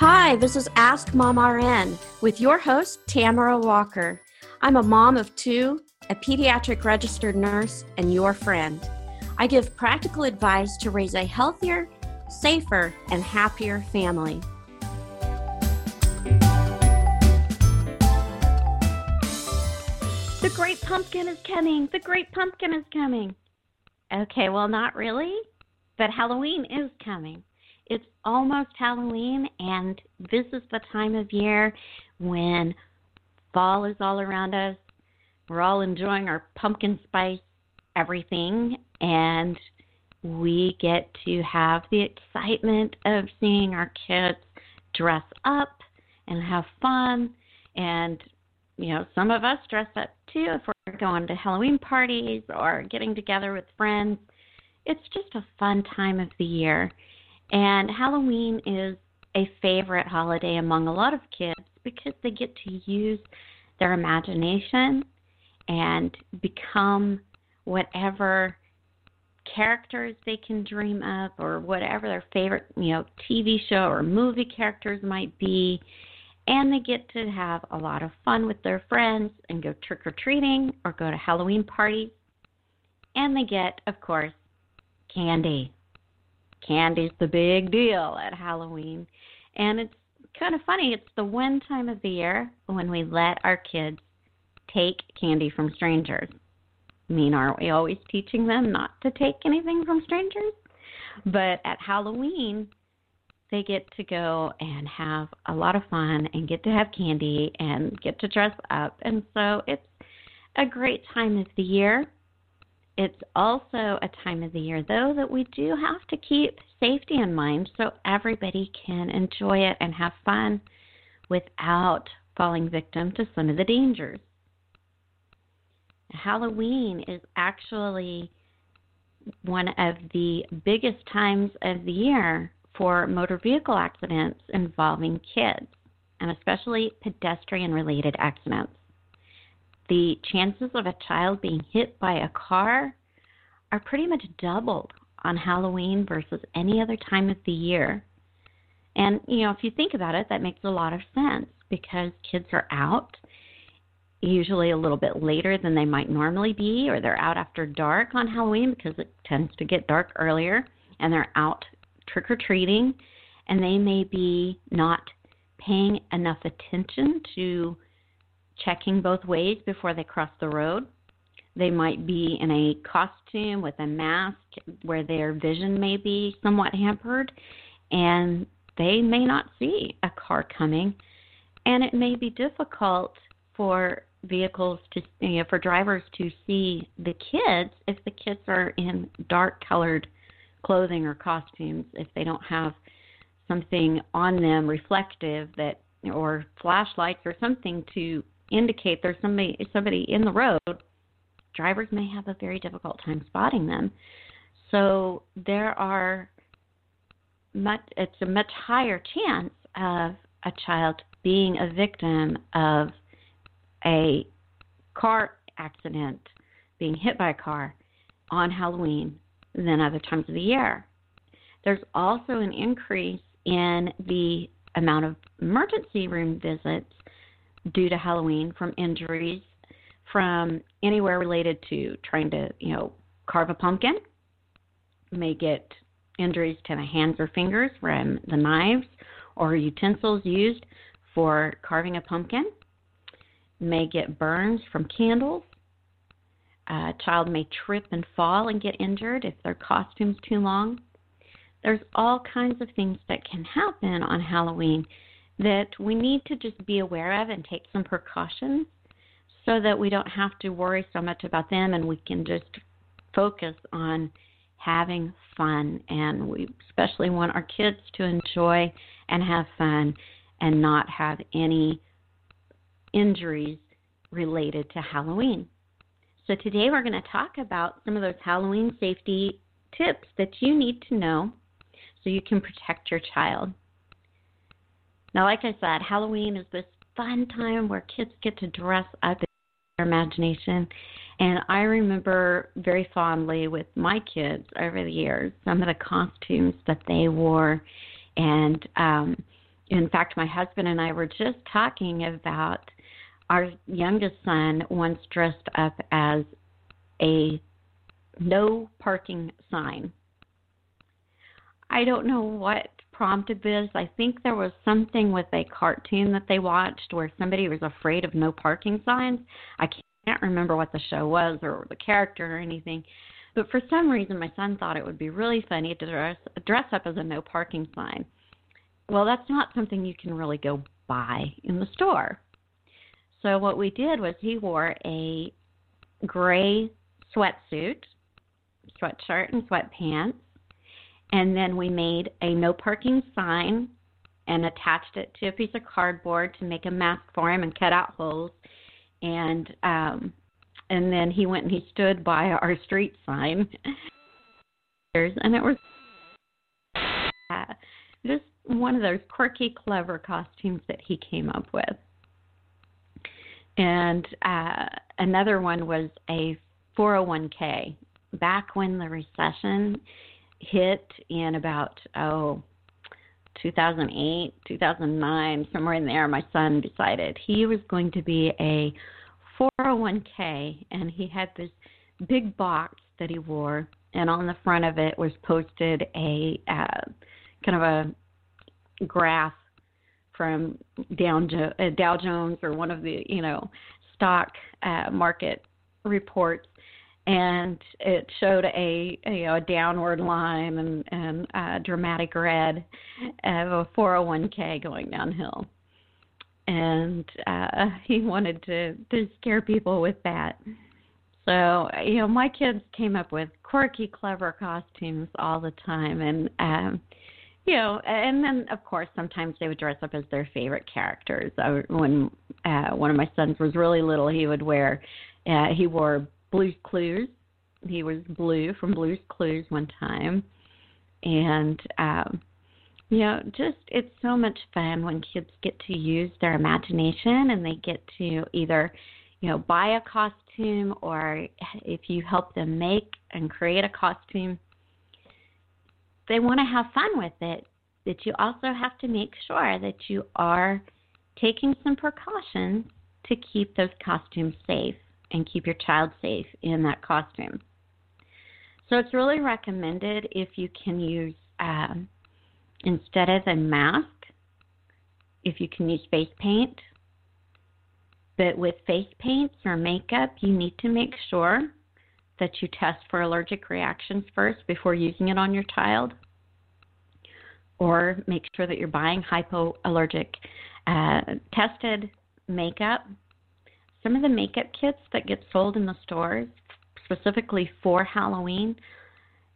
Hi, this is Ask Mom RN with your host, Tamara Walker. I'm a mom of two, a pediatric registered nurse, and your friend. I give practical advice to raise a healthier, safer, and happier family. The Great Pumpkin is coming! The Great Pumpkin is coming! Okay, well, not really, but Halloween is coming. It's almost Halloween, and this is the time of year when fall is all around us. We're all enjoying our pumpkin spice everything, and we get to have the excitement of seeing our kids dress up and have fun. And, you know, some of us dress up too if we're going to Halloween parties or getting together with friends. It's just a fun time of the year. And Halloween is a favorite holiday among a lot of kids because they get to use their imagination and become whatever characters they can dream up or whatever their favorite, you know, TV show or movie characters might be. And they get to have a lot of fun with their friends and go trick or treating or go to Halloween parties. And they get, of course, candy. Candy's the big deal at Halloween. And it's kind of funny. It's the one time of the year when we let our kids take candy from strangers. I mean, aren't we always teaching them not to take anything from strangers? But at Halloween, they get to go and have a lot of fun and get to have candy and get to dress up. And so it's a great time of the year. It's also a time of the year, though, that we do have to keep safety in mind so everybody can enjoy it and have fun without falling victim to some of the dangers. Halloween is actually one of the biggest times of the year for motor vehicle accidents involving kids, and especially pedestrian related accidents. The chances of a child being hit by a car are pretty much doubled on Halloween versus any other time of the year. And, you know, if you think about it, that makes a lot of sense because kids are out usually a little bit later than they might normally be, or they're out after dark on Halloween because it tends to get dark earlier, and they're out trick or treating, and they may be not paying enough attention to checking both ways before they cross the road. They might be in a costume with a mask where their vision may be somewhat hampered, and they may not see a car coming, and it may be difficult for vehicles to you know, for drivers to see the kids if the kids are in dark colored clothing or costumes if they don't have something on them reflective that or flashlights or something to indicate there's somebody somebody in the road drivers may have a very difficult time spotting them so there are much it's a much higher chance of a child being a victim of a car accident, being hit by a car on Halloween than other times of the year. There's also an increase in the amount of emergency room visits due to Halloween from injuries from anywhere related to trying to, you know, carve a pumpkin. May get injuries to the hands or fingers from the knives or utensils used for carving a pumpkin may get burns from candles. A child may trip and fall and get injured if their costume's too long. There's all kinds of things that can happen on Halloween that we need to just be aware of and take some precautions so that we don't have to worry so much about them and we can just focus on having fun and we especially want our kids to enjoy and have fun and not have any injuries related to Halloween. So, today we're going to talk about some of those Halloween safety tips that you need to know so you can protect your child. Now, like I said, Halloween is this fun time where kids get to dress up in their imagination. And I remember very fondly with my kids over the years some of the costumes that they wore and um, in fact, my husband and I were just talking about our youngest son once dressed up as a no parking sign. I don't know what prompted this. I think there was something with a cartoon that they watched where somebody was afraid of no parking signs. I can't remember what the show was or the character or anything. But for some reason, my son thought it would be really funny to dress dress up as a no parking sign. Well, that's not something you can really go buy in the store. So what we did was he wore a gray sweatsuit, sweatshirt, and sweatpants, and then we made a no parking sign and attached it to a piece of cardboard to make a mask for him and cut out holes. And um and then he went and he stood by our street sign. and it was uh, just one of those quirky, clever costumes that he came up with. And uh, another one was a 401k. Back when the recession hit in about, oh, 2008, 2009, somewhere in there, my son decided he was going to be a 401k, and he had this big box that he wore, and on the front of it was posted a uh, kind of a graph from Dow, uh, Dow Jones or one of the you know stock uh, market reports, and it showed a, you know a downward line and and a dramatic red of a 401k going downhill. And uh he wanted to to scare people with that. So you know my kids came up with quirky clever costumes all the time and um you know and then of course sometimes they would dress up as their favorite characters. I, when uh one of my sons was really little he would wear uh he wore Blue's Clues. He was blue from Blue's Clues one time. And um you know, just it's so much fun when kids get to use their imagination and they get to either, you know, buy a costume or if you help them make and create a costume, they want to have fun with it. That you also have to make sure that you are taking some precautions to keep those costumes safe and keep your child safe in that costume. So it's really recommended if you can use um, instead of a mask, if you can use face paint. But with face paints or makeup, you need to make sure that you test for allergic reactions first before using it on your child. Or make sure that you're buying hypoallergic uh, tested makeup. Some of the makeup kits that get sold in the stores, specifically for Halloween,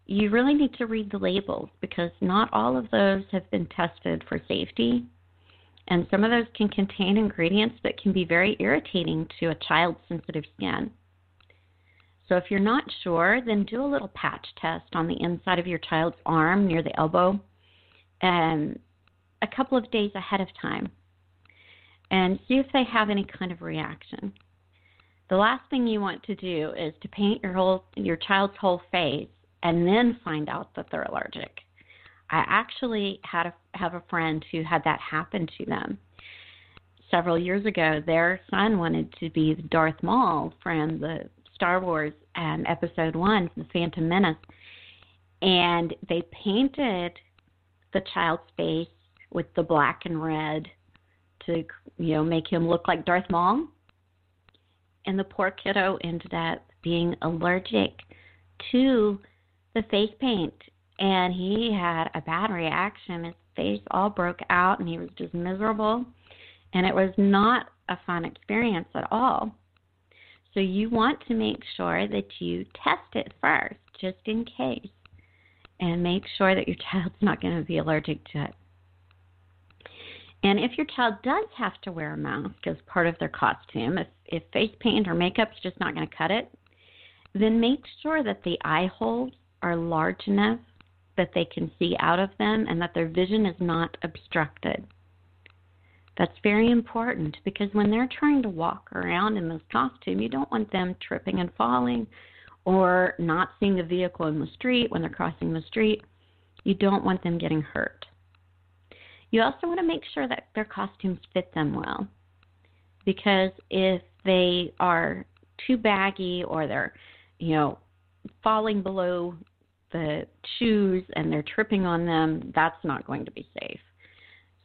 you really need to read the labels because not all of those have been tested for safety. And some of those can contain ingredients that can be very irritating to a child's sensitive skin. So if you're not sure, then do a little patch test on the inside of your child's arm near the elbow and a couple of days ahead of time and see if they have any kind of reaction. The last thing you want to do is to paint your whole your child's whole face and then find out that they're allergic. I actually had a, have a friend who had that happen to them several years ago. Their son wanted to be Darth Maul from the Star Wars um, Episode One, The Phantom Menace, and they painted the child's face with the black and red to you know make him look like Darth Maul. And the poor kiddo ended up being allergic to the face paint and he had a bad reaction. His face all broke out and he was just miserable. And it was not a fun experience at all. So you want to make sure that you test it first, just in case, and make sure that your child's not going to be allergic to it. And if your child does have to wear a mask as part of their costume, if, if face paint or makeup is just not going to cut it, then make sure that the eye holes are large enough that they can see out of them and that their vision is not obstructed. That's very important because when they're trying to walk around in this costume, you don't want them tripping and falling or not seeing the vehicle in the street when they're crossing the street. You don't want them getting hurt. You also want to make sure that their costumes fit them well. Because if they are too baggy or they're, you know, falling below the shoes and they're tripping on them, that's not going to be safe.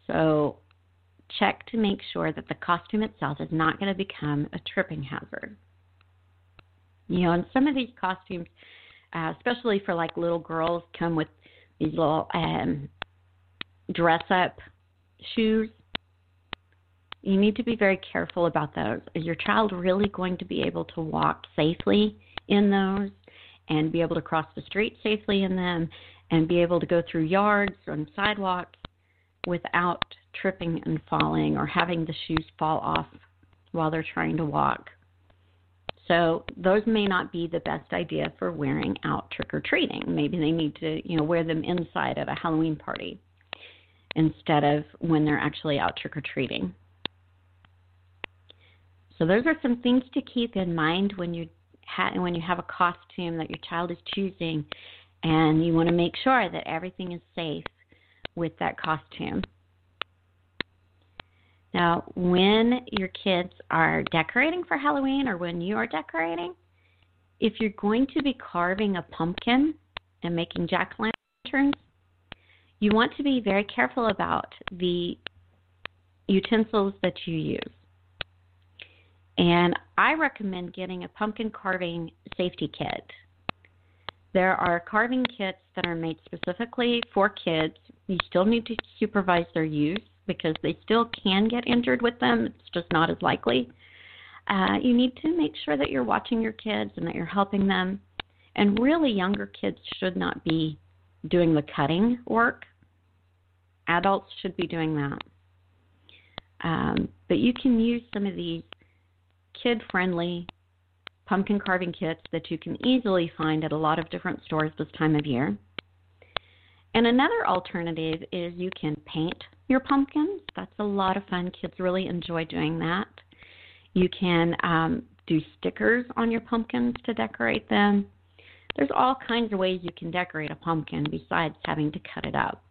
So check to make sure that the costume itself is not going to become a tripping hazard. You know, and some of these costumes, uh, especially for like little girls, come with these little um, dress up shoes. You need to be very careful about those. Is your child really going to be able to walk safely in those and be able to cross the street safely in them and be able to go through yards and sidewalks without tripping and falling or having the shoes fall off while they're trying to walk? So those may not be the best idea for wearing out trick or treating. Maybe they need to, you know, wear them inside at a Halloween party instead of when they're actually out trick or treating. So those are some things to keep in mind when you ha- when you have a costume that your child is choosing, and you want to make sure that everything is safe with that costume. Now, when your kids are decorating for Halloween or when you are decorating, if you're going to be carving a pumpkin and making jack o' lanterns, you want to be very careful about the utensils that you use. And I recommend getting a pumpkin carving safety kit. There are carving kits that are made specifically for kids. You still need to supervise their use because they still can get injured with them. It's just not as likely. Uh, you need to make sure that you're watching your kids and that you're helping them. And really, younger kids should not be doing the cutting work. Adults should be doing that. Um, but you can use some of these kid friendly pumpkin carving kits that you can easily find at a lot of different stores this time of year. And another alternative is you can paint your pumpkins. That's a lot of fun. Kids really enjoy doing that. You can um, do stickers on your pumpkins to decorate them. There's all kinds of ways you can decorate a pumpkin besides having to cut it up.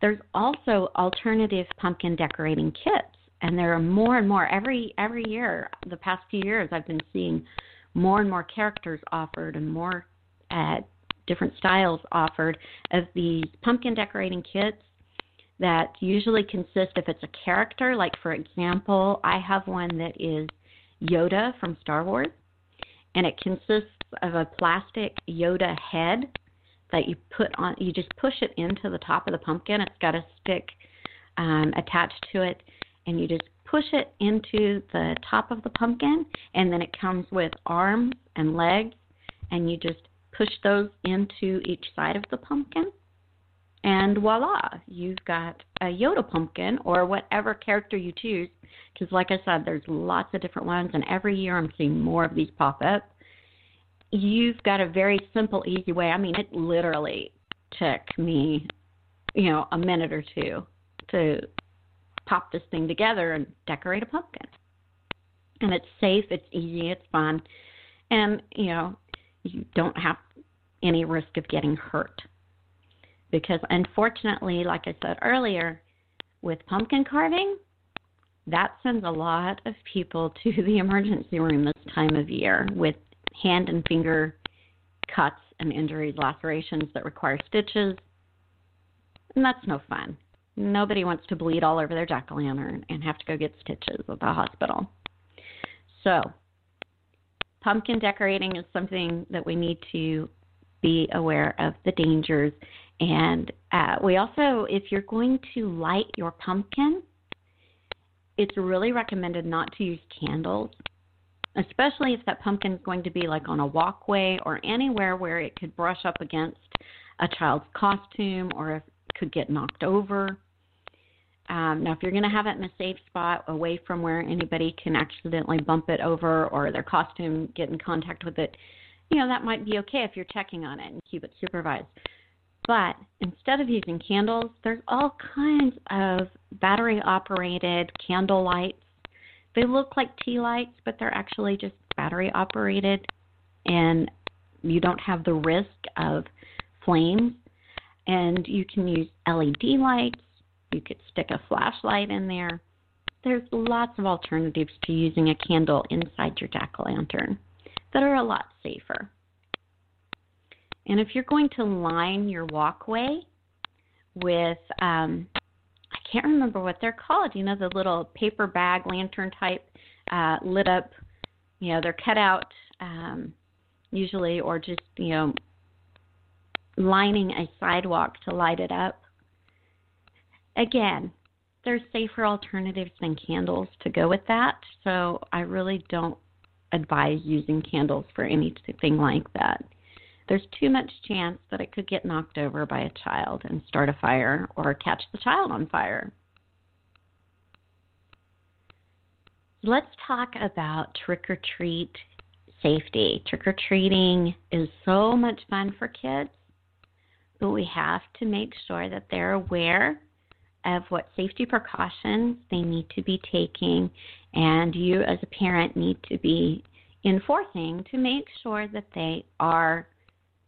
There's also alternative pumpkin decorating kits, and there are more and more every every year. The past few years, I've been seeing more and more characters offered and more uh, different styles offered of these pumpkin decorating kits that usually consist if it's a character, like for example, I have one that is Yoda from Star Wars, and it consists of a plastic Yoda head that you put on. You just push it into the top of the pumpkin. It's got a stick um, attached to it, and you just push it into the top of the pumpkin, and then it comes with arms and legs, and you just push those into each side of the pumpkin and voila, you've got a Yoda pumpkin or whatever character you choose. Because, like I said, there's lots of different ones, and every year I'm seeing more of these pop up. You've got a very simple, easy way. I mean, it literally took me, you know, a minute or two to pop this thing together and decorate a pumpkin. And it's safe, it's easy, it's fun, and you know, you don't have any risk of getting hurt because unfortunately, like I said earlier, with pumpkin carving, that sends a lot of people to the emergency room this time of year with hand and finger cuts and injuries, lacerations that require stitches. And that's no fun. Nobody wants to bleed all over their jack o' lantern and have to go get stitches at the hospital. So, pumpkin decorating is something that we need to be aware of the dangers and uh, we also, if you're going to light your pumpkin, it's really recommended not to use candles, especially if that pumpkin is going to be like on a walkway or anywhere where it could brush up against a child's costume or if it could get knocked over. Um, now, if you're going to have it in a safe spot away from where anybody can accidentally bump it over or their costume get in contact with it, you know, that might be okay if you're checking on it and keep it supervised. But instead of using candles, there's all kinds of battery operated candle lights. They look like tea lights, but they're actually just battery operated, and you don't have the risk of flames. And you can use LED lights, You could stick a flashlight in there. There's lots of alternatives to using a candle inside your jack o' lantern that are a lot safer. And if you're going to line your walkway with, um, I can't remember what they're called, you know, the little paper bag lantern type uh, lit up, you know, they're cut out um, usually, or just, you know, lining a sidewalk to light it up. Again, there's safer alternatives than candles to go with that, so I really don't advise using candles for anything like that. There's too much chance that it could get knocked over by a child and start a fire or catch the child on fire. Let's talk about trick or treat safety. Trick or treating is so much fun for kids, but we have to make sure that they're aware of what safety precautions they need to be taking, and you as a parent need to be enforcing to make sure that they are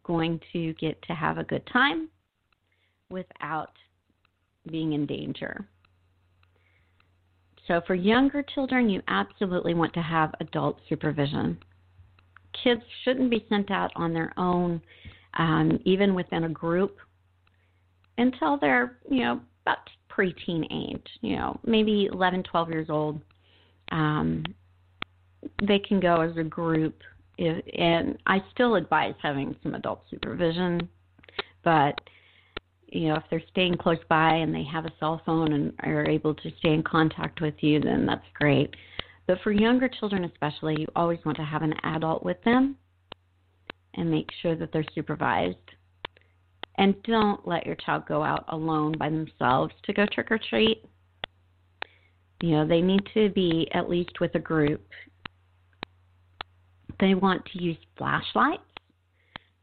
going to get to have a good time without being in danger. So, for younger children, you absolutely want to have adult supervision. Kids shouldn't be sent out on their own, um, even within a group, until they're, you know, about preteen age, you know, maybe 11, 12 years old. Um, they can go as a group, if, and I still advise having some adult supervision, but you know, if they're staying close by and they have a cell phone and are able to stay in contact with you, then that's great. But for younger children, especially, you always want to have an adult with them and make sure that they're supervised. And don't let your child go out alone by themselves to go trick or treat. You know, they need to be at least with a group. They want to use flashlights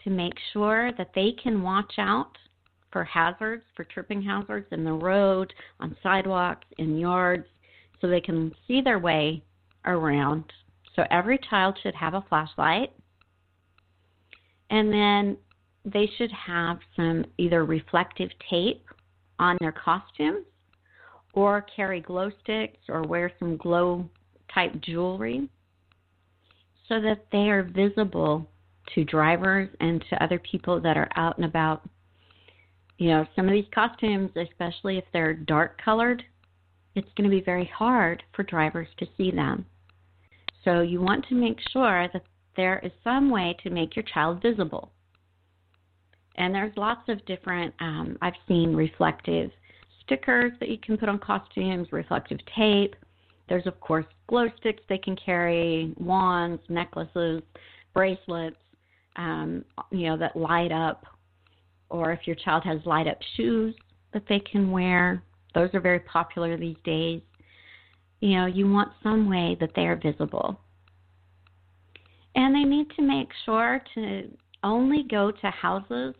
to make sure that they can watch out for hazards, for tripping hazards in the road, on sidewalks, in yards, so they can see their way around. So every child should have a flashlight. And then they should have some either reflective tape on their costumes or carry glow sticks or wear some glow type jewelry so that they are visible to drivers and to other people that are out and about. You know, some of these costumes, especially if they're dark colored, it's going to be very hard for drivers to see them. So you want to make sure that there is some way to make your child visible. And there's lots of different, um, I've seen reflective stickers that you can put on costumes, reflective tape. There's, of course, glow sticks they can carry, wands, necklaces, bracelets, um, you know, that light up. Or if your child has light up shoes that they can wear, those are very popular these days. You know, you want some way that they are visible. And they need to make sure to only go to houses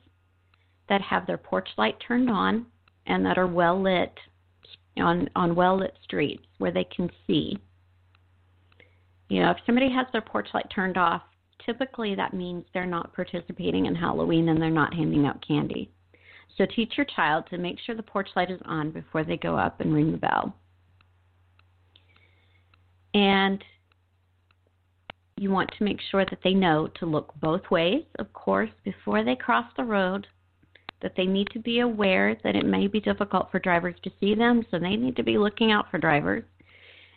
that have their porch light turned on and that are well lit on on well lit streets where they can see. You know, if somebody has their porch light turned off, typically that means they're not participating in Halloween and they're not handing out candy. So teach your child to make sure the porch light is on before they go up and ring the bell. And you want to make sure that they know to look both ways, of course, before they cross the road that they need to be aware that it may be difficult for drivers to see them, so they need to be looking out for drivers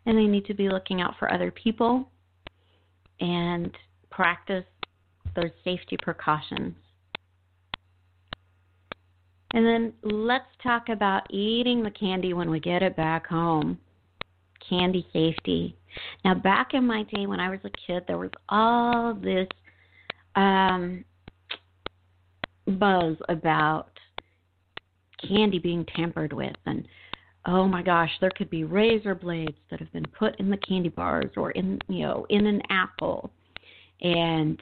and they need to be looking out for other people and practice those safety precautions. And then let's talk about eating the candy when we get it back home. Candy safety. Now, back in my day when I was a kid, there was all this um, buzz about candy being tampered with. And oh my gosh there could be razor blades that have been put in the candy bars or in you know in an apple. And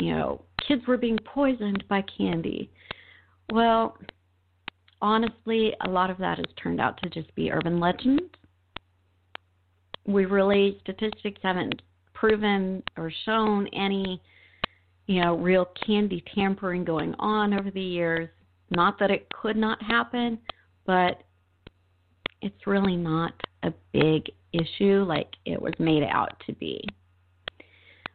you know kids were being poisoned by candy. Well honestly a lot of that has turned out to just be urban legend we really statistics haven't proven or shown any you know, real candy tampering going on over the years. Not that it could not happen, but it's really not a big issue like it was made out to be.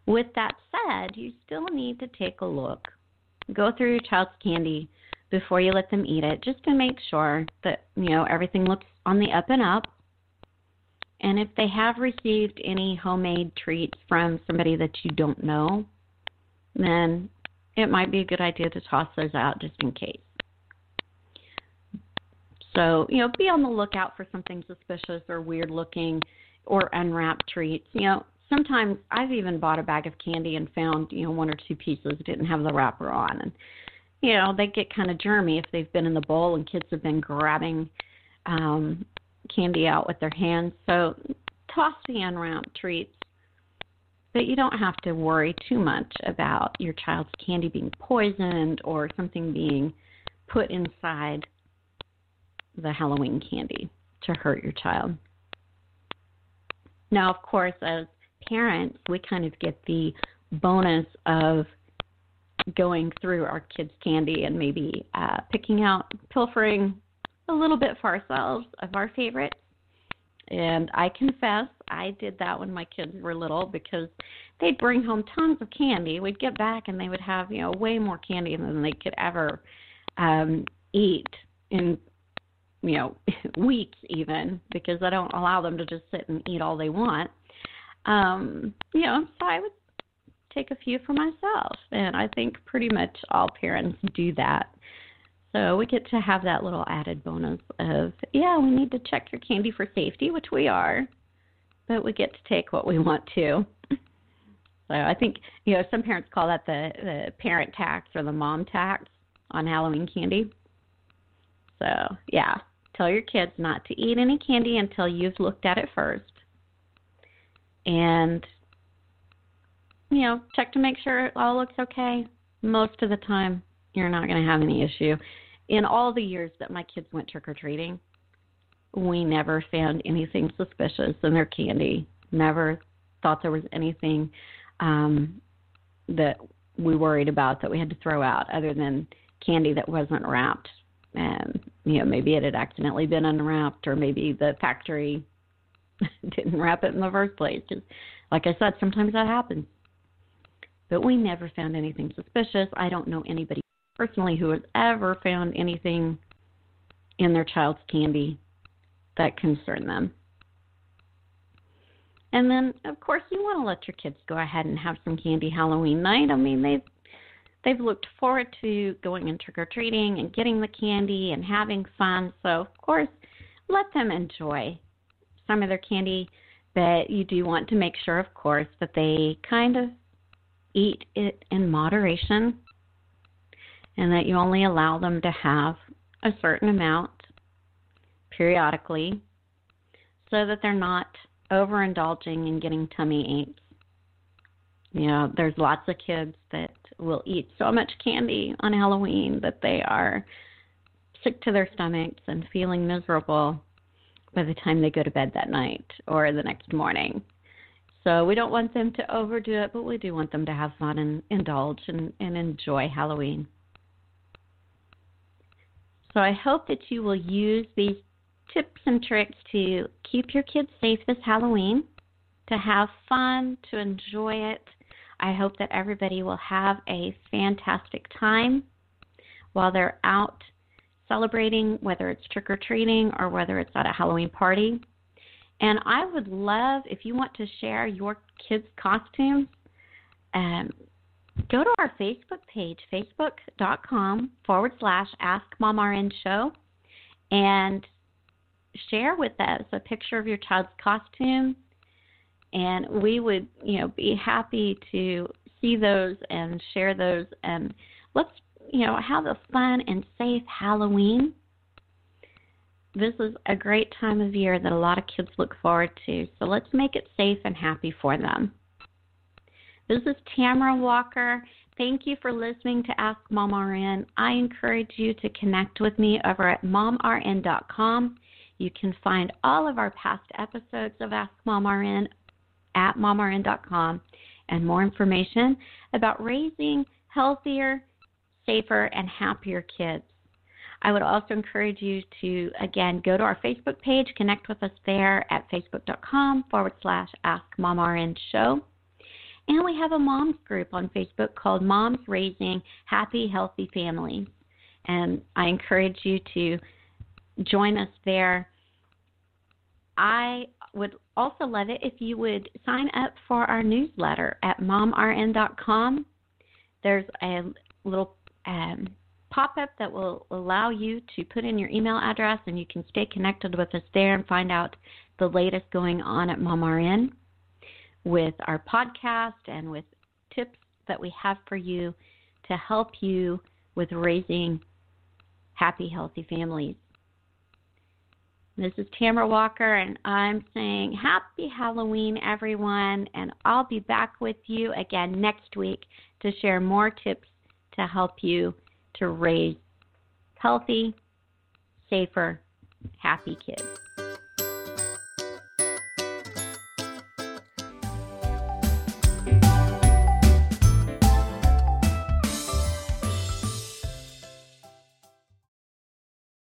With that said, you still need to take a look. Go through your child's candy before you let them eat it just to make sure that, you know, everything looks on the up and up. And if they have received any homemade treats from somebody that you don't know, then it might be a good idea to toss those out just in case. So, you know, be on the lookout for something suspicious or weird looking or unwrapped treats. You know, sometimes I've even bought a bag of candy and found, you know, one or two pieces didn't have the wrapper on and you know, they get kind of germy if they've been in the bowl and kids have been grabbing um candy out with their hands. So toss the unwrapped treats. But you don't have to worry too much about your child's candy being poisoned or something being put inside the Halloween candy to hurt your child. Now, of course, as parents, we kind of get the bonus of going through our kids' candy and maybe uh, picking out, pilfering a little bit for ourselves of our favorites. And I confess, I did that when my kids were little because they'd bring home tons of candy. We'd get back and they would have, you know, way more candy than they could ever um eat in you know weeks even because I don't allow them to just sit and eat all they want. Um, you know, so I would take a few for myself, and I think pretty much all parents do that. So we get to have that little added bonus of yeah, we need to check your candy for safety, which we are, but we get to take what we want to. So I think you know some parents call that the the parent tax or the mom tax on Halloween candy. So yeah, Tell your kids not to eat any candy until you've looked at it first. And, you know, check to make sure it all looks okay. Most of the time, you're not going to have any issue. In all the years that my kids went trick or treating, we never found anything suspicious in their candy. Never thought there was anything um, that we worried about that we had to throw out other than candy that wasn't wrapped and you know maybe it had accidentally been unwrapped or maybe the factory didn't wrap it in the first place Cause, like i said sometimes that happens but we never found anything suspicious i don't know anybody personally who has ever found anything in their child's candy that concerned them. And then of course you want to let your kids go ahead and have some candy halloween night. I mean they've they've looked forward to going and trick or treating and getting the candy and having fun. So, of course, let them enjoy some of their candy, but you do want to make sure, of course, that they kind of eat it in moderation and that you only allow them to have a certain amount periodically so that they're not overindulging and getting tummy aches. You know, there's lots of kids that will eat so much candy on Halloween that they are sick to their stomachs and feeling miserable by the time they go to bed that night or the next morning. So we don't want them to overdo it, but we do want them to have fun and indulge and, and enjoy Halloween. So I hope that you will use these tips and tricks to keep your kids safe this Halloween, to have fun, to enjoy it, I hope that everybody will have a fantastic time while they're out celebrating, whether it's trick or treating or whether it's at a Halloween party. And I would love if you want to share your kids' costumes. Um, go to our Facebook page, facebook.com forward slash Ask Mom RN Show, and share with us a picture of your child's costume. And we would you know be happy to see those and share those. And let's you know have a fun and safe halloween. This is a great time of year that a lot of kids look forward to. So let's make it safe and happy for them this is tamara walker thank you for listening to ask mom rn i encourage you to connect with me over at momrn.com you can find all of our past episodes of Ask Mom RN at momrn.com and more information about raising healthier, safer, and happier kids. I would also encourage you to, again, go to our Facebook page, connect with us there at facebook.com forward slash Ask Mom RN Show. And we have a moms group on Facebook called Moms Raising Happy, Healthy Families. And I encourage you to join us there. I would also love it if you would sign up for our newsletter at momrn.com. There's a little um, pop up that will allow you to put in your email address and you can stay connected with us there and find out the latest going on at MomRN with our podcast and with tips that we have for you to help you with raising happy, healthy families. This is Tamara Walker, and I'm saying happy Halloween, everyone. And I'll be back with you again next week to share more tips to help you to raise healthy, safer, happy kids.